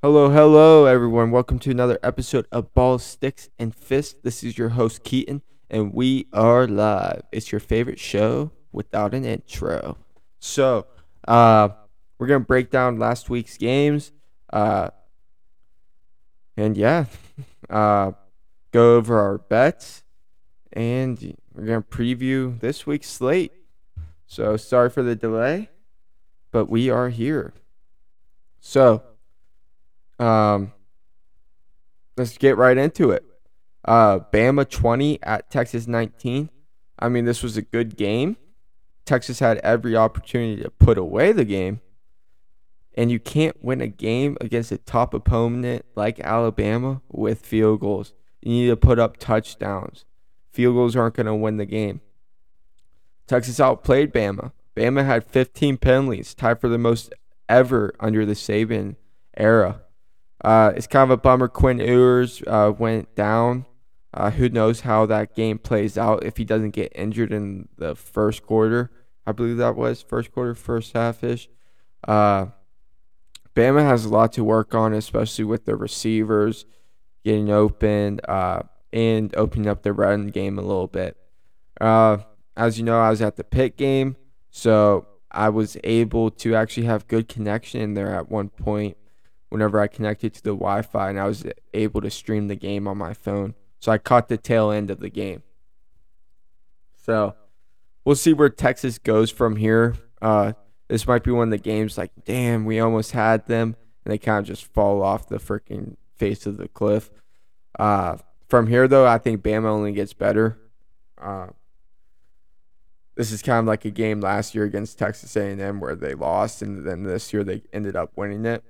Hello, hello, everyone. Welcome to another episode of Balls, Sticks, and Fists. This is your host, Keaton, and we are live. It's your favorite show without an intro. So, uh, we're going to break down last week's games. Uh, and yeah, uh, go over our bets, and we're going to preview this week's slate. So, sorry for the delay, but we are here. So, um, let's get right into it. Uh, Bama 20 at Texas 19. I mean, this was a good game. Texas had every opportunity to put away the game. And you can't win a game against a top opponent like Alabama with field goals. You need to put up touchdowns. Field goals aren't going to win the game. Texas outplayed Bama. Bama had 15 penalties, tied for the most ever under the Saban era. Uh, it's kind of a bummer. Quinn Ewers uh, went down. Uh, who knows how that game plays out if he doesn't get injured in the first quarter? I believe that was first quarter, first half ish. Uh, Bama has a lot to work on, especially with the receivers getting open uh, and opening up the run game a little bit. Uh, as you know, I was at the Pitt game, so I was able to actually have good connection there at one point whenever I connected to the Wi Fi and I was able to stream the game on my phone. So I caught the tail end of the game. So we'll see where Texas goes from here. Uh, this might be one of the games like, damn, we almost had them. And they kind of just fall off the freaking face of the cliff. Uh, from here, though, I think Bama only gets better. Uh, this is kind of like a game last year against Texas A&M where they lost, and then this year they ended up winning it.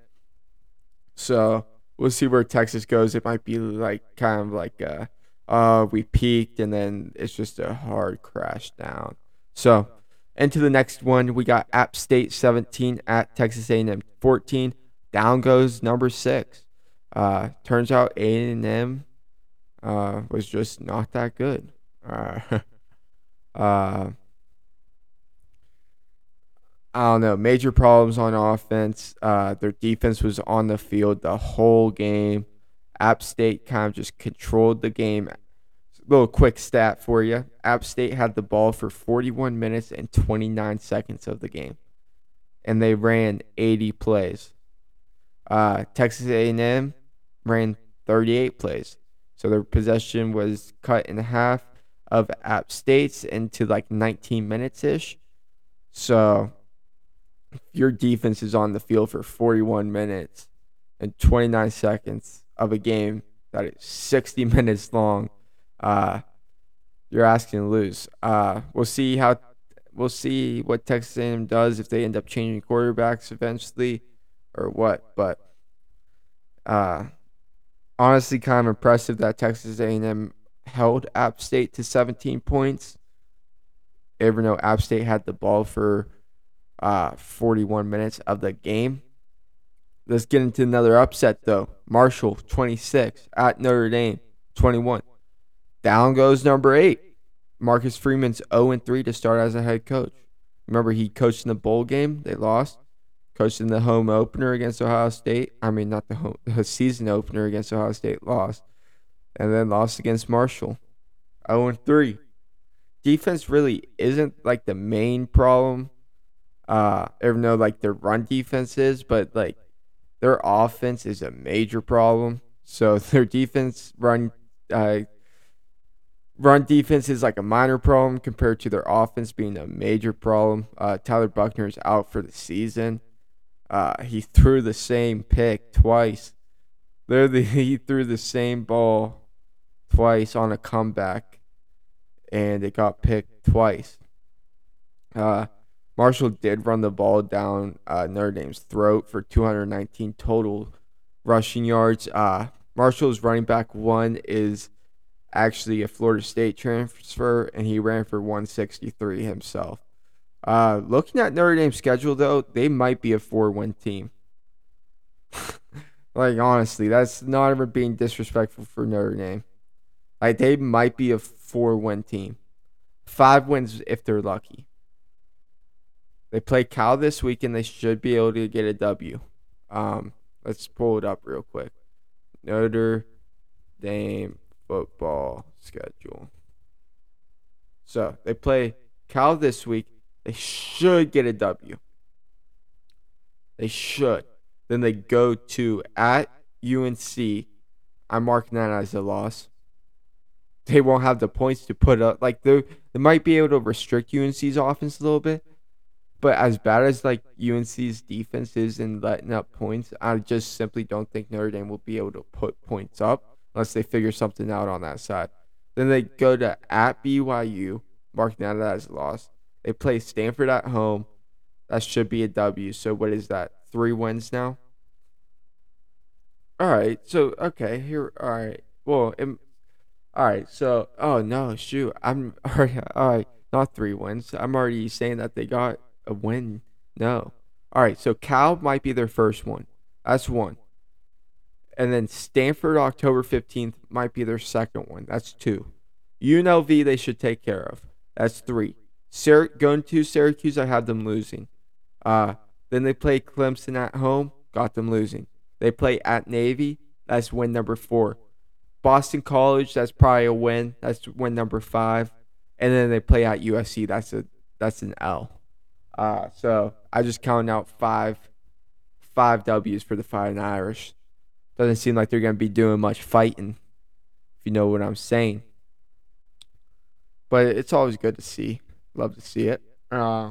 So we'll see where Texas goes. It might be like kind of like uh, uh we peaked and then it's just a hard crash down. So into the next one, we got App State 17 at Texas A&M 14. Down goes number six. Uh, turns out A&M uh, was just not that good. Uh, uh, I don't know, major problems on offense. Uh, their defense was on the field the whole game. App State kind of just controlled the game. Little quick stat for you: App State had the ball for 41 minutes and 29 seconds of the game, and they ran 80 plays. Uh, Texas A&M ran 38 plays, so their possession was cut in half of App State's into like 19 minutes ish. So your defense is on the field for 41 minutes and 29 seconds of a game that is 60 minutes long, uh, you're asking to lose. Uh, we'll see how we'll see what Texas A&M does if they end up changing quarterbacks eventually or what. But uh, honestly, kind of impressive that Texas A&M held App State to 17 points. Even though App State had the ball for uh, 41 minutes of the game. Let's get into another upset though. Marshall 26 at Notre Dame 21. Down goes number eight. Marcus Freeman's 0 3 to start as a head coach. Remember, he coached in the bowl game. They lost. Coached in the home opener against Ohio State. I mean, not the home, the season opener against Ohio State. Lost. And then lost against Marshall. 0 3. Defense really isn't like the main problem uh, even though like their run defense is, but like their offense is a major problem. So their defense run uh, run defense is like a minor problem compared to their offense being a major problem. Uh, Tyler Buchner is out for the season. Uh, he threw the same pick twice. Literally, he threw the same ball twice on a comeback, and it got picked twice. Uh, Marshall did run the ball down uh, Notre Dame's throat for 219 total rushing yards. Uh, Marshall's running back one is actually a Florida State transfer, and he ran for 163 himself. Uh, looking at Notre Dame's schedule, though, they might be a four-win team. like honestly, that's not ever being disrespectful for Notre Dame. Like they might be a four-win team, five wins if they're lucky. They play Cal this week and they should be able to get a W. Um, Let's pull it up real quick. Notre Dame football schedule. So they play Cal this week. They should get a W. They should. Then they go to at UNC. I'm marking that as a loss. They won't have the points to put up. Like they they might be able to restrict UNC's offense a little bit, but as bad as like UNC's defense is in letting up points, I just simply don't think Notre Dame will be able to put points up unless they figure something out on that side. Then they go to at BYU, marking that as a loss. They play Stanford at home. That should be a W. So what is that? Three wins now. All right. So okay here. All right. Well, it, all right. So oh no, shoot. I'm all right. All right. Not three wins. I'm already saying that they got a win. No. All right. So Cal might be their first one. That's one. And then Stanford October 15th might be their second one. That's two. UNLV they should take care of. That's three. Going to Syracuse, I had them losing. Uh, then they play Clemson at home, got them losing. They play at Navy, that's win number four. Boston College, that's probably a win. That's win number five. And then they play at USC, that's a that's an L. Uh, so I just counted out five five W's for the Fighting Irish. Doesn't seem like they're gonna be doing much fighting, if you know what I'm saying. But it's always good to see. Love to see it. Uh,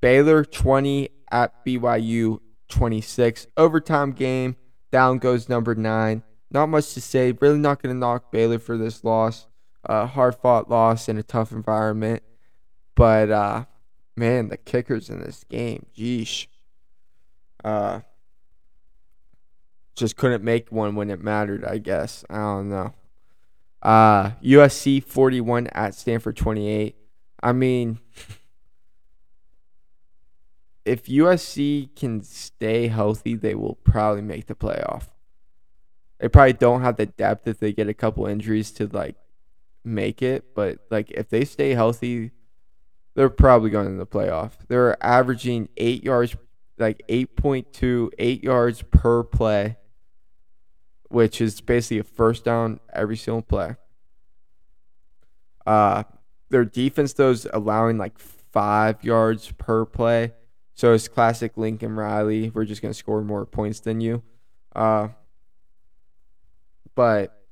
Baylor 20 at BYU 26. Overtime game. Down goes number nine. Not much to say. Really not going to knock Baylor for this loss. Uh, hard fought loss in a tough environment. But, uh, man, the kickers in this game. Geesh. Uh, just couldn't make one when it mattered, I guess. I don't know. Uh, USC 41 at Stanford 28. I mean, if USC can stay healthy, they will probably make the playoff. They probably don't have the depth if they get a couple injuries to like make it, but like if they stay healthy, they're probably going to the playoff. They're averaging eight yards, like 8.2, eight yards per play, which is basically a first down every single play. Uh, their defense though is allowing like five yards per play. So it's classic Lincoln Riley. We're just gonna score more points than you. Uh, but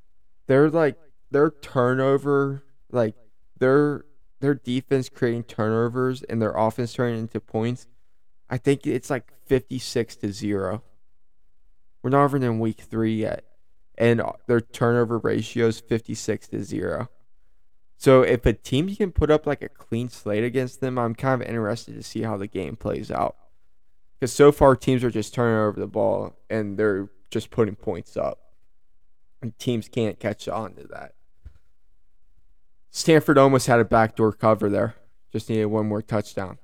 they're like their turnover, like their their defense creating turnovers and their offense turning into points. I think it's like fifty six to zero. We're not even in week three yet, and uh, their turnover ratio is fifty six to zero. So if a team can put up like a clean slate against them, I'm kind of interested to see how the game plays out. Because so far teams are just turning over the ball and they're just putting points up. And teams can't catch on to that. Stanford almost had a backdoor cover there. Just needed one more touchdown.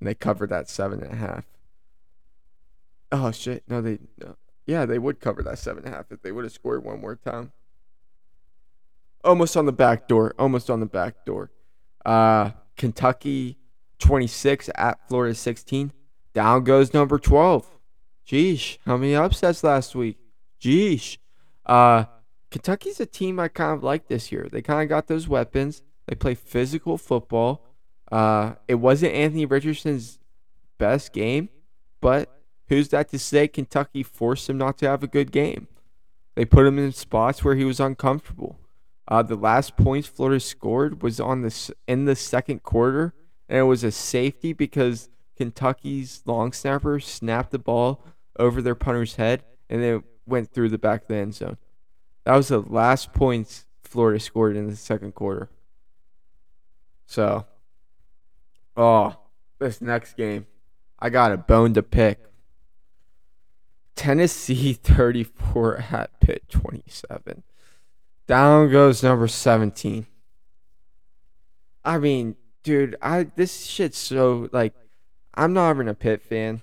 And they covered that seven and a half. Oh shit. No, they no. Yeah, they would cover that seven and a half if they would have scored one more time almost on the back door. Almost on the back door. Uh, Kentucky 26 at Florida 16. Down goes number 12. Geesh, how many upsets last week? Geesh. Uh, Kentucky's a team I kind of like this year. They kind of got those weapons. They play physical football. Uh, it wasn't Anthony Richardson's best game, but who's that to say Kentucky forced him not to have a good game? They put him in spots where he was uncomfortable. Uh, the last points Florida scored was on this in the second quarter, and it was a safety because Kentucky's long snapper snapped the ball over their punter's head, and it went through the back of the end zone. That was the last points Florida scored in the second quarter. So, oh, this next game, I got a bone to pick. Tennessee 34 at Pitt 27. Down goes number 17. I mean, dude, I this shit's so like I'm not even a Pitt fan.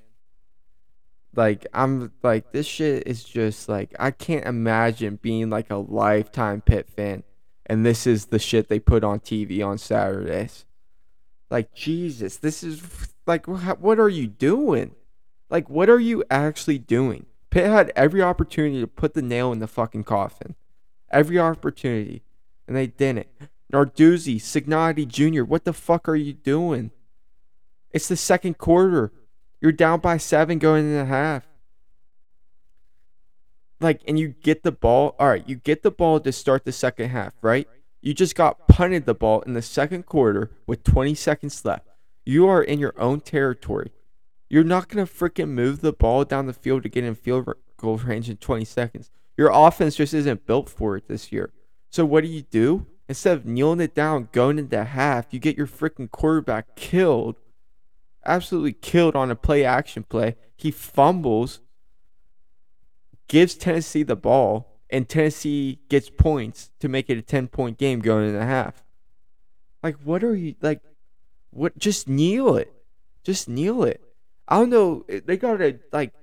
Like I'm like this shit is just like I can't imagine being like a lifetime Pitt fan and this is the shit they put on TV on Saturdays. Like Jesus, this is like what are you doing? Like, what are you actually doing? Pitt had every opportunity to put the nail in the fucking coffin. Every opportunity. And they didn't. Narduzzi, Cignetti Jr., what the fuck are you doing? It's the second quarter. You're down by seven going into a half. Like, and you get the ball. All right, you get the ball to start the second half, right? You just got punted the ball in the second quarter with 20 seconds left. You are in your own territory. You're not going to freaking move the ball down the field to get in field goal range in 20 seconds. Your offense just isn't built for it this year. So what do you do? Instead of kneeling it down, going into half, you get your freaking quarterback killed. Absolutely killed on a play action play. He fumbles, gives Tennessee the ball, and Tennessee gets points to make it a 10 point game going into the half. Like, what are you, like, what? Just kneel it. Just kneel it. I don't know. They gotta like.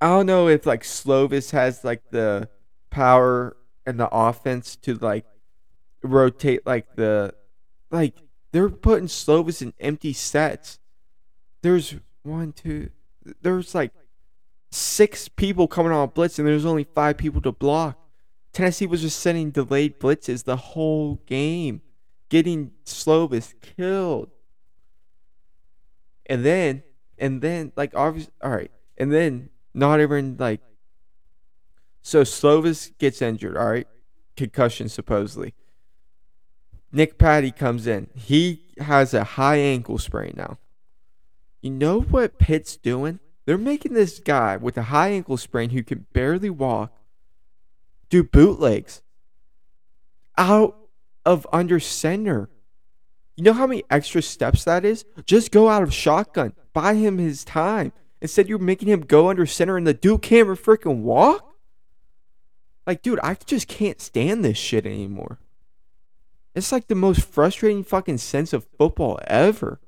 I don't know if like Slovis has like the power and the offense to like rotate like the like they're putting Slovis in empty sets. There's one, two. There's like six people coming on a blitz, and there's only five people to block. Tennessee was just sending delayed blitzes the whole game, getting Slovis killed. And then, and then, like, obviously, all right. And then, not even, like, so Slovis gets injured, all right? Concussion, supposedly. Nick Patti comes in. He has a high ankle sprain now. You know what Pitt's doing? They're making this guy with a high ankle sprain who can barely walk do bootlegs out of under center. You know how many extra steps that is? Just go out of shotgun. Buy him his time. Instead, you're making him go under center and the dude can't freaking walk? Like, dude, I just can't stand this shit anymore. It's like the most frustrating fucking sense of football ever.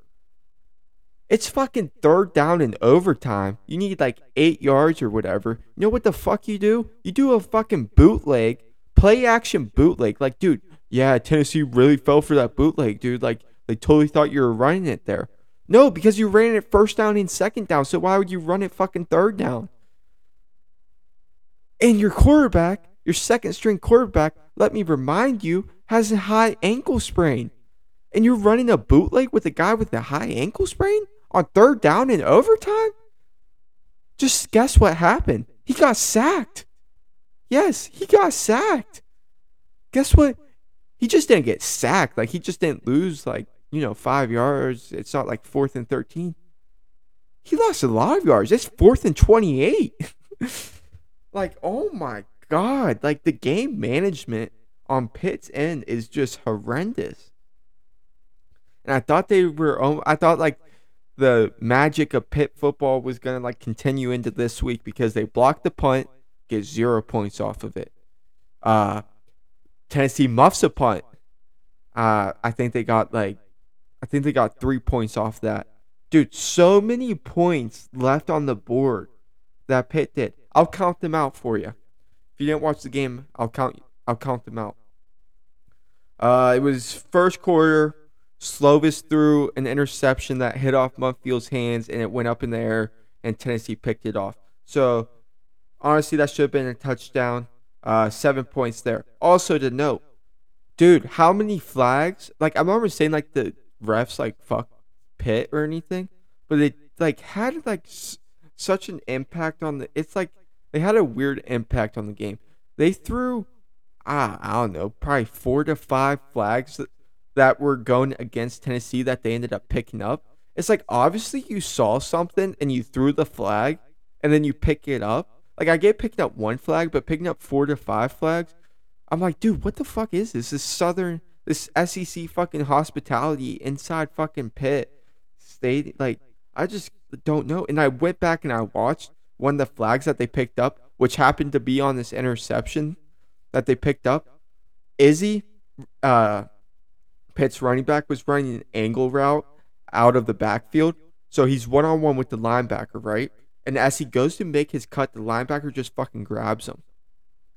It's fucking third down in overtime. You need like eight yards or whatever. You know what the fuck you do? You do a fucking bootleg, play action bootleg. Like, dude, yeah, Tennessee really fell for that bootleg, dude. Like they totally thought you were running it there. No, because you ran it first down and second down. So why would you run it fucking third down? And your quarterback, your second string quarterback, let me remind you, has a high ankle sprain. And you're running a bootleg with a guy with a high ankle sprain on third down in overtime? Just guess what happened? He got sacked. Yes, he got sacked. Guess what? he just didn't get sacked. Like he just didn't lose like, you know, five yards. It's not like fourth and 13. He lost a lot of yards. It's fourth and 28. like, oh my God. Like the game management on Pitt's end is just horrendous. And I thought they were, I thought like the magic of Pitt football was going to like continue into this week because they blocked the punt, get zero points off of it. Uh, Tennessee muffs a punt. Uh, I think they got like, I think they got three points off that. Dude, so many points left on the board that Pitt did. I'll count them out for you. If you didn't watch the game, I'll count. I'll count them out. Uh, it was first quarter. Slovis threw an interception that hit off Mumpfield's hands and it went up in the air, and Tennessee picked it off. So, honestly, that should have been a touchdown. Uh, seven points there. Also to note, dude, how many flags? Like I'm remember saying like the refs like fuck Pitt or anything, but they like had like s- such an impact on the. It's like they had a weird impact on the game. They threw, ah, I don't know, probably four to five flags that, that were going against Tennessee that they ended up picking up. It's like obviously you saw something and you threw the flag, and then you pick it up like I get picking up one flag, but picking up four to five flags, I'm like, dude, what the fuck is this? This Southern, this SEC fucking hospitality inside fucking pit state. Like, I just don't know. And I went back and I watched one of the flags that they picked up, which happened to be on this interception that they picked up. Izzy, uh, Pitt's running back was running an angle route out of the backfield. So he's one on one with the linebacker, right? And as he goes to make his cut, the linebacker just fucking grabs him.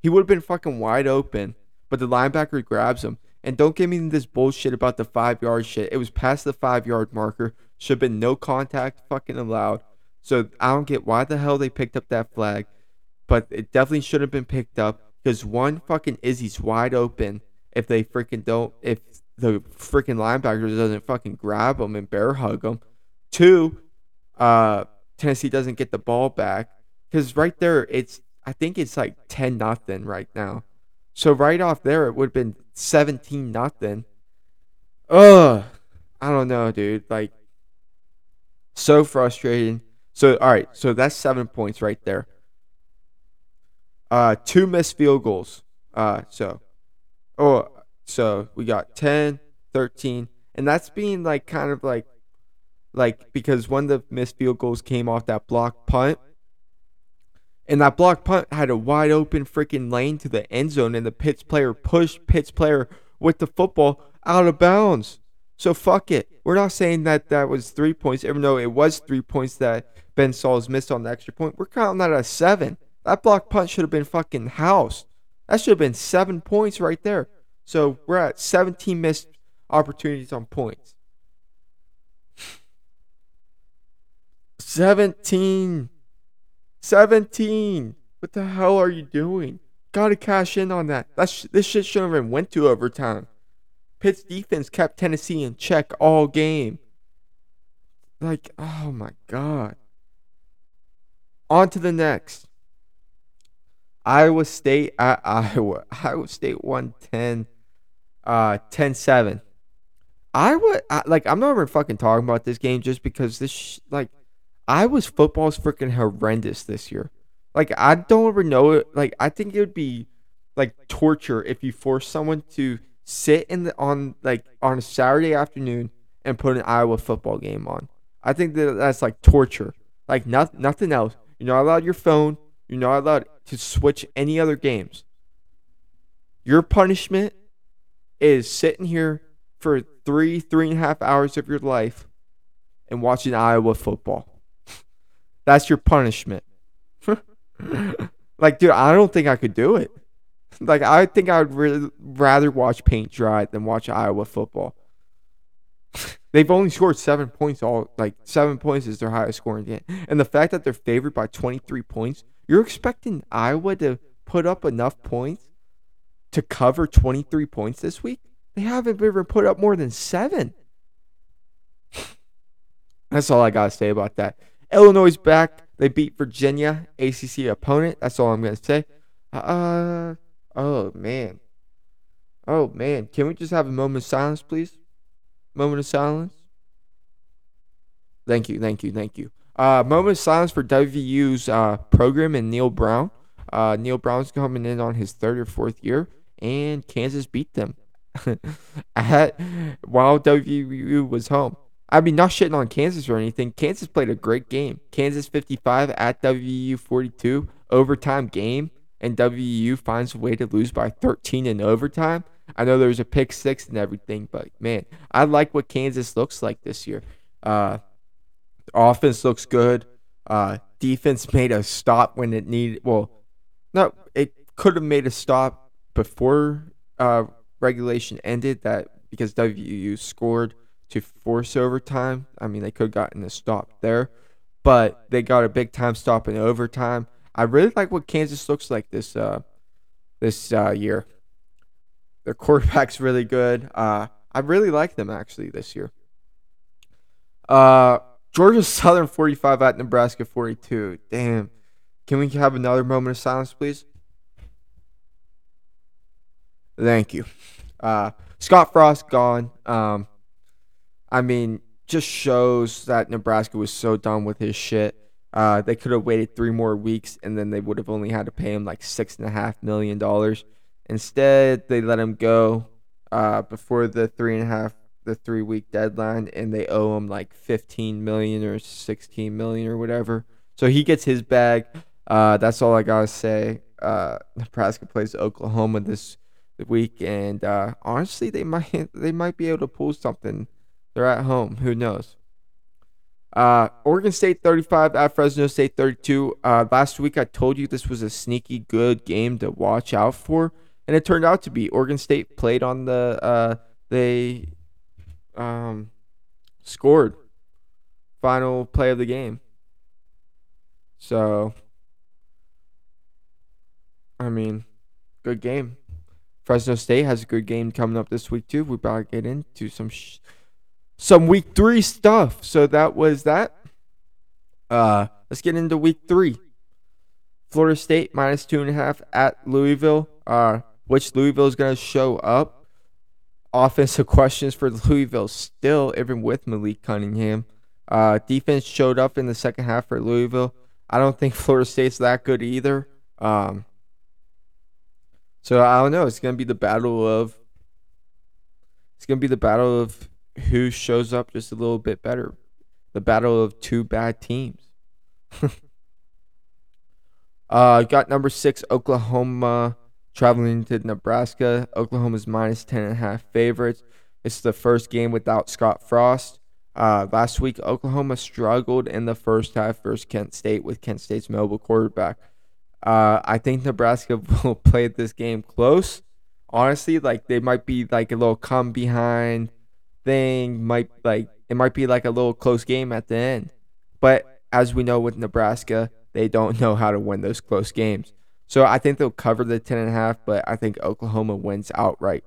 He would have been fucking wide open, but the linebacker grabs him. And don't give me this bullshit about the five yard shit. It was past the five yard marker. Should have been no contact fucking allowed. So I don't get why the hell they picked up that flag, but it definitely should have been picked up because one fucking Izzy's wide open. If they freaking don't, if the freaking linebacker doesn't fucking grab him and bear hug him. Two, uh, Tennessee doesn't get the ball back because right there it's I think it's like ten nothing right now. So right off there it would have been seventeen nothing. Ugh, I don't know, dude. Like so frustrating. So all right, so that's seven points right there. Uh, two missed field goals. Uh, so oh, so we got 10, 13, and that's being like kind of like like because one of the missed field goals came off that block punt. And that block punt had a wide open freaking lane to the end zone, and the Pitts player pushed Pitts player with the football out of bounds. So fuck it. We're not saying that that was three points, even though it was three points that Ben Sauls missed on the extra point. We're counting that as seven. That block punt should have been fucking housed. That should have been seven points right there. So we're at 17 missed opportunities on points. 17. 17. What the hell are you doing? Gotta cash in on that. That's this shit shouldn't have even went to overtime. Pitt's defense kept Tennessee in check all game. Like, oh my god. On to the next. Iowa State at Iowa. Iowa State 110 uh 10-7. Iowa I, like I'm not even fucking talking about this game just because this sh- like Iowa's football is freaking horrendous this year. Like I don't ever know it. Like I think it would be like torture if you force someone to sit in the on like on a Saturday afternoon and put an Iowa football game on. I think that that's like torture. Like not, nothing else. You're not allowed your phone. You're not allowed to switch any other games. Your punishment is sitting here for three, three and a half hours of your life and watching Iowa football. That's your punishment. like, dude, I don't think I could do it. Like, I think I would rather watch paint dry than watch Iowa football. They've only scored seven points all like seven points is their highest scoring game. And the fact that they're favored by 23 points, you're expecting Iowa to put up enough points to cover 23 points this week? They haven't ever put up more than seven. That's all I got to say about that. Illinois is back. They beat Virginia, ACC opponent. That's all I'm going to say. Uh, oh, man. Oh, man. Can we just have a moment of silence, please? Moment of silence. Thank you, thank you, thank you. Uh, moment of silence for WVU's uh, program and Neal Brown. Uh, Neal Brown's coming in on his third or fourth year, and Kansas beat them at while WVU was home. I mean, not shitting on Kansas or anything. Kansas played a great game. Kansas 55 at WVU 42 overtime game, and WVU finds a way to lose by 13 in overtime. I know there was a pick six and everything, but man, I like what Kansas looks like this year. Uh, offense looks good. Uh, defense made a stop when it needed. Well, no, it could have made a stop before uh, regulation ended. That because WU scored to force overtime. I mean, they could have gotten a stop there, but they got a big time stop in overtime. I really like what Kansas looks like this uh, this uh, year. Their quarterback's really good. Uh, I really like them actually this year. Uh, Georgia Southern 45 at Nebraska 42. Damn. Can we have another moment of silence, please? Thank you. Uh, Scott Frost gone. Um, I mean, just shows that Nebraska was so done with his shit. Uh, they could have waited three more weeks, and then they would have only had to pay him like six and a half million dollars. Instead, they let him go uh, before the three and a half, the three week deadline, and they owe him like fifteen million or sixteen million or whatever. So he gets his bag. Uh, that's all I gotta say. Uh, Nebraska plays Oklahoma this week, and uh, honestly, they might they might be able to pull something. They're at home. Who knows? Uh, Oregon State 35 at Fresno State 32. Uh, last week I told you this was a sneaky good game to watch out for, and it turned out to be. Oregon State played on the uh, they um, scored final play of the game. So, I mean, good game. Fresno State has a good game coming up this week too. We better get into some sh- some week three stuff. So that was that. Uh, let's get into week three. Florida State minus two and a half at Louisville. Uh, which Louisville is going to show up. Offensive questions for Louisville still, even with Malik Cunningham. Uh, defense showed up in the second half for Louisville. I don't think Florida State's that good either. Um, so I don't know. It's gonna be the battle of. It's gonna be the battle of who shows up just a little bit better. The battle of two bad teams. uh, got number six Oklahoma traveling to Nebraska. Oklahoma's minus ten and a half favorites. It's the first game without Scott Frost. Uh, last week, Oklahoma struggled in the first half versus Kent State with Kent State's mobile quarterback. Uh, I think Nebraska will play this game close. Honestly, like they might be like a little come behind thing. Might like it might be like a little close game at the end. But as we know with Nebraska, they don't know how to win those close games. So I think they'll cover the ten and a half, but I think Oklahoma wins outright.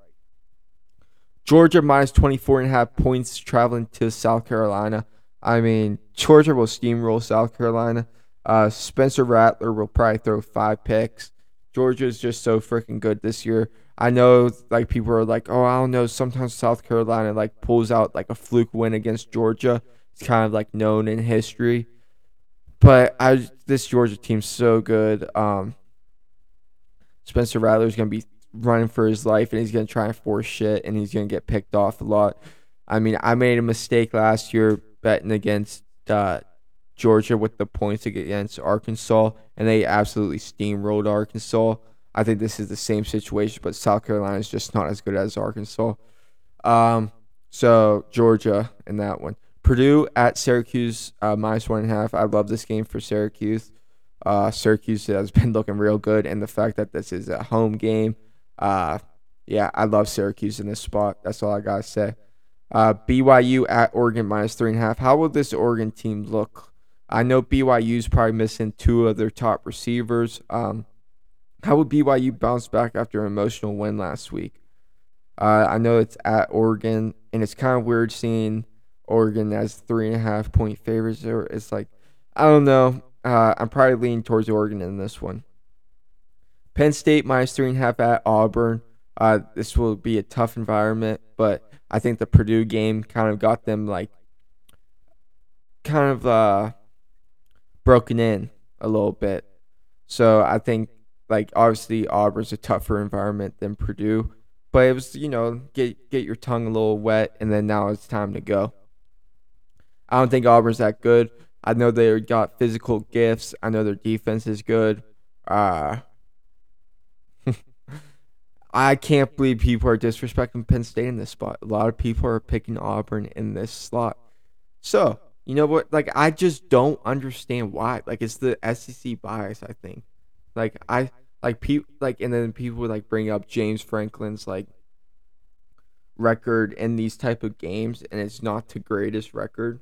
Georgia minus 24 and a half points traveling to South Carolina. I mean, Georgia will steamroll South Carolina. Uh, Spencer Rattler will probably throw five picks. Georgia is just so freaking good this year. I know, like people are like, oh, I don't know. Sometimes South Carolina like pulls out like a fluke win against Georgia. It's kind of like known in history. But I, this Georgia team's so good. Um, Spencer Rattler is gonna be running for his life and he's gonna try and force shit and he's gonna get picked off a lot. I mean, I made a mistake last year betting against uh, Georgia with the points against Arkansas, and they absolutely steamrolled Arkansas. I think this is the same situation, but South Carolina is just not as good as Arkansas. Um, so Georgia in that one. Purdue at Syracuse uh, minus one and a half. I love this game for Syracuse. Uh, Syracuse has been looking real good, and the fact that this is a home game, uh, yeah, I love Syracuse in this spot. That's all I gotta say. Uh, BYU at Oregon minus three and a half. How will this Oregon team look? I know BYU's probably missing two of their top receivers. Um, how would BYU bounce back after an emotional win last week? Uh, I know it's at Oregon, and it's kind of weird seeing Oregon as three and a half point favorites. It's like, I don't know. Uh, I'm probably leaning towards Oregon in this one. Penn State minus three and a half at Auburn. Uh, this will be a tough environment, but I think the Purdue game kind of got them like kind of uh, broken in a little bit. So I think like obviously Auburn's a tougher environment than Purdue, but it was you know get get your tongue a little wet and then now it's time to go. I don't think Auburn's that good. I know they got physical gifts. I know their defense is good. Uh I can't believe people are disrespecting Penn State in this spot. A lot of people are picking Auburn in this slot. So, you know what? Like, I just don't understand why. Like, it's the SEC bias, I think. Like, I, like, people, like, and then people would, like, bring up James Franklin's, like, record in these type of games, and it's not the greatest record.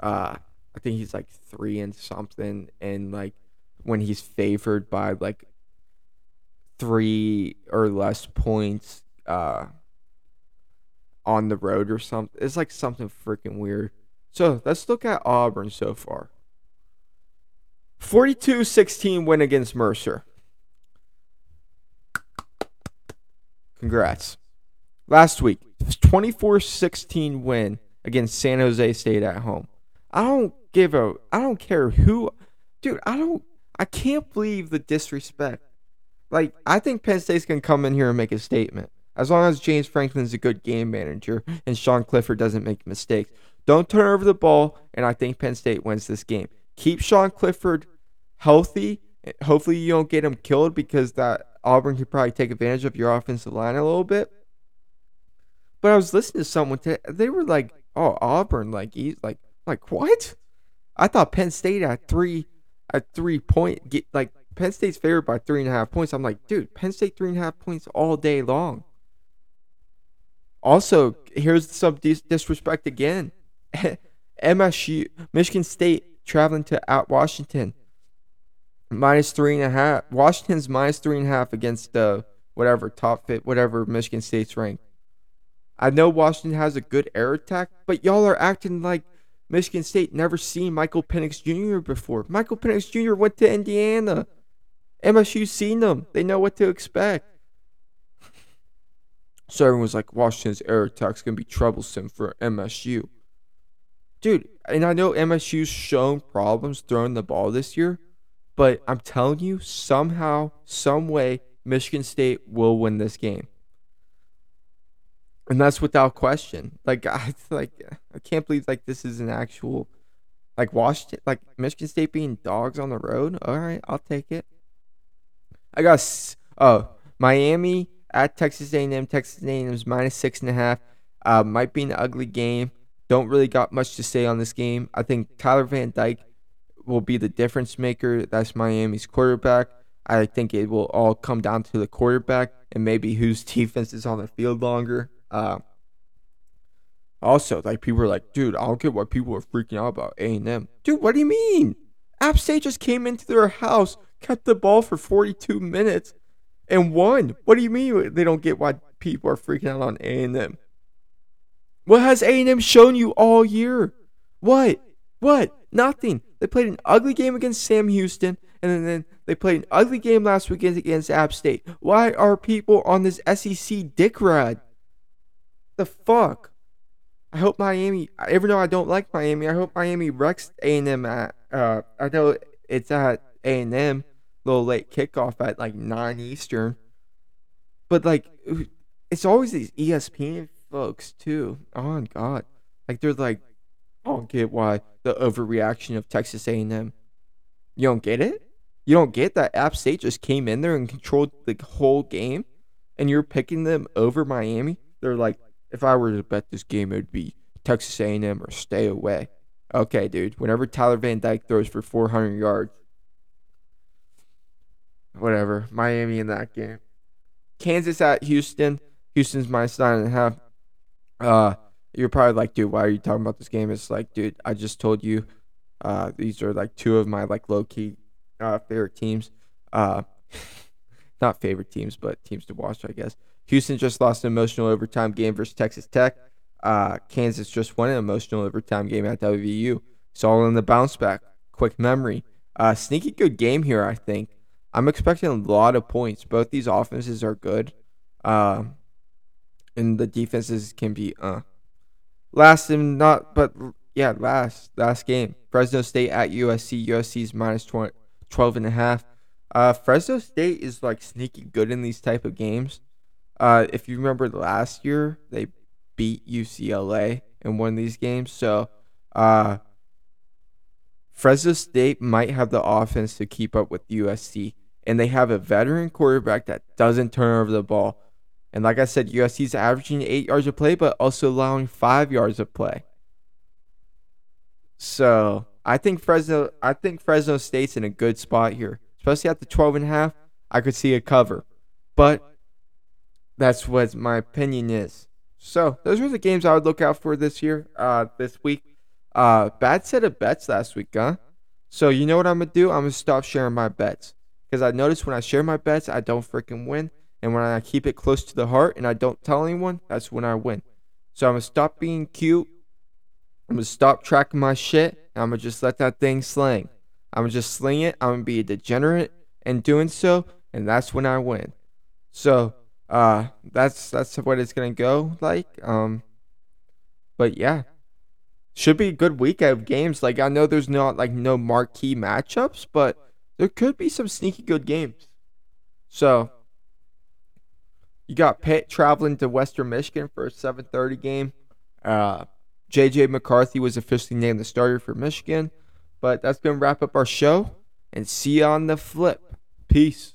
Uh, I think he's, like, three and something, and, like, when he's favored by, like, three or less points uh, on the road or something. It's like something freaking weird. So let's look at Auburn so far 42 16 win against Mercer. Congrats. Last week, 24 16 win against San Jose State at home. I don't give a, I don't care who, dude, I don't, I can't believe the disrespect like I think Penn State's gonna come in here and make a statement. As long as James Franklin's a good game manager and Sean Clifford doesn't make mistakes. Don't turn over the ball, and I think Penn State wins this game. Keep Sean Clifford healthy. Hopefully you don't get him killed because that Auburn could probably take advantage of your offensive line a little bit. But I was listening to someone today. They were like, "Oh, Auburn, like he's like, like what?" I thought Penn State at three, at three point, get like Penn State's favored by three and a half points. I'm like, dude, Penn State three and a half points all day long. Also, here's some dis- disrespect again. MSU, Michigan State traveling to at Washington. Minus three and a half. Washington's minus three and a half against uh, whatever top fit, whatever Michigan State's ranked. I know Washington has a good air attack, but y'all are acting like Michigan State never seen Michael Penix Jr. before. Michael Penix Jr. went to Indiana. MSU's seen them. They know what to expect. So everyone was like, Washington's air attack's gonna be troublesome for MSU. Dude, and I know MSU's shown problems throwing the ball this year, but I'm telling you, somehow, some way, Michigan State will win this game. And that's without question. Like I like I can't believe like this is an actual like Washington like Michigan State being dogs on the road. All right, I'll take it. I got oh Miami at Texas A&M. Texas A&M minus six and a half. Uh, might be an ugly game. Don't really got much to say on this game. I think Tyler Van Dyke will be the difference maker. That's Miami's quarterback. I think it will all come down to the quarterback and maybe whose defense is on the field longer. Uh, also, like people are like, dude, I don't get why people are freaking out about A and M. Dude, what do you mean? App State just came into their house, kept the ball for 42 minutes, and won. What do you mean they don't get why people are freaking out on A and M? What has A and M shown you all year? What? What? Nothing. They played an ugly game against Sam Houston, and then they played an ugly game last weekend against App State. Why are people on this SEC dick ride? The fuck? I hope Miami. I even though I don't like Miami, I hope Miami wrecks A and M at. Uh, I know it's at A and M. Little late kickoff at like nine Eastern. But like, it's always these ESPN folks too. Oh God, like they're like, I don't get why the overreaction of Texas A and M. You don't get it. You don't get that App State just came in there and controlled the whole game, and you're picking them over Miami. They're like, if I were to bet this game, it would be Texas A&M or stay away. Okay, dude. Whenever Tyler Van Dyke throws for 400 yards, whatever. Miami in that game. Kansas at Houston. Houston's minus nine and a half. Uh, you're probably like, dude, why are you talking about this game? It's like, dude, I just told you. Uh, these are like two of my like low key uh, favorite teams. Uh, not favorite teams, but teams to watch, I guess. Houston just lost an emotional overtime game versus Texas Tech. Uh, Kansas just won an emotional overtime game at WVU. It's all in the bounce back. Quick memory. Uh, sneaky good game here, I think. I'm expecting a lot of points. Both these offenses are good. Uh, and the defenses can be uh last and not but yeah, last last game. Fresno State at USC. USC's minus 20, 12 and a half. Uh, Fresno State is like sneaky good in these type of games. Uh, if you remember last year, they beat UCLA one of these games. So, uh, Fresno State might have the offense to keep up with USC, and they have a veteran quarterback that doesn't turn over the ball. And like I said, USC is averaging eight yards of play, but also allowing five yards of play. So I think Fresno, I think Fresno State's in a good spot here, especially at the 12 and a half. I could see a cover, but that's what my opinion is. So those are the games I would look out for this year, uh, this week. Uh, bad set of bets last week, huh? So you know what I'm gonna do? I'm gonna stop sharing my bets because I notice when I share my bets, I don't freaking win, and when I keep it close to the heart and I don't tell anyone, that's when I win. So I'm gonna stop being cute. I'm gonna stop tracking my shit. I'm gonna just let that thing sling. I'm gonna just sling it. I'm gonna be a degenerate in doing so, and that's when I win. So uh that's that's what it's gonna go like um but yeah. Should be a good week of games. Like i know there's not like no marquee matchups but there could be some sneaky good games. So you got pitt traveling to western michigan for a 7.30 game. Uh jj mccarthy was officially named the starter for michigan but that's gonna wrap up our show and see you on the flip. Peace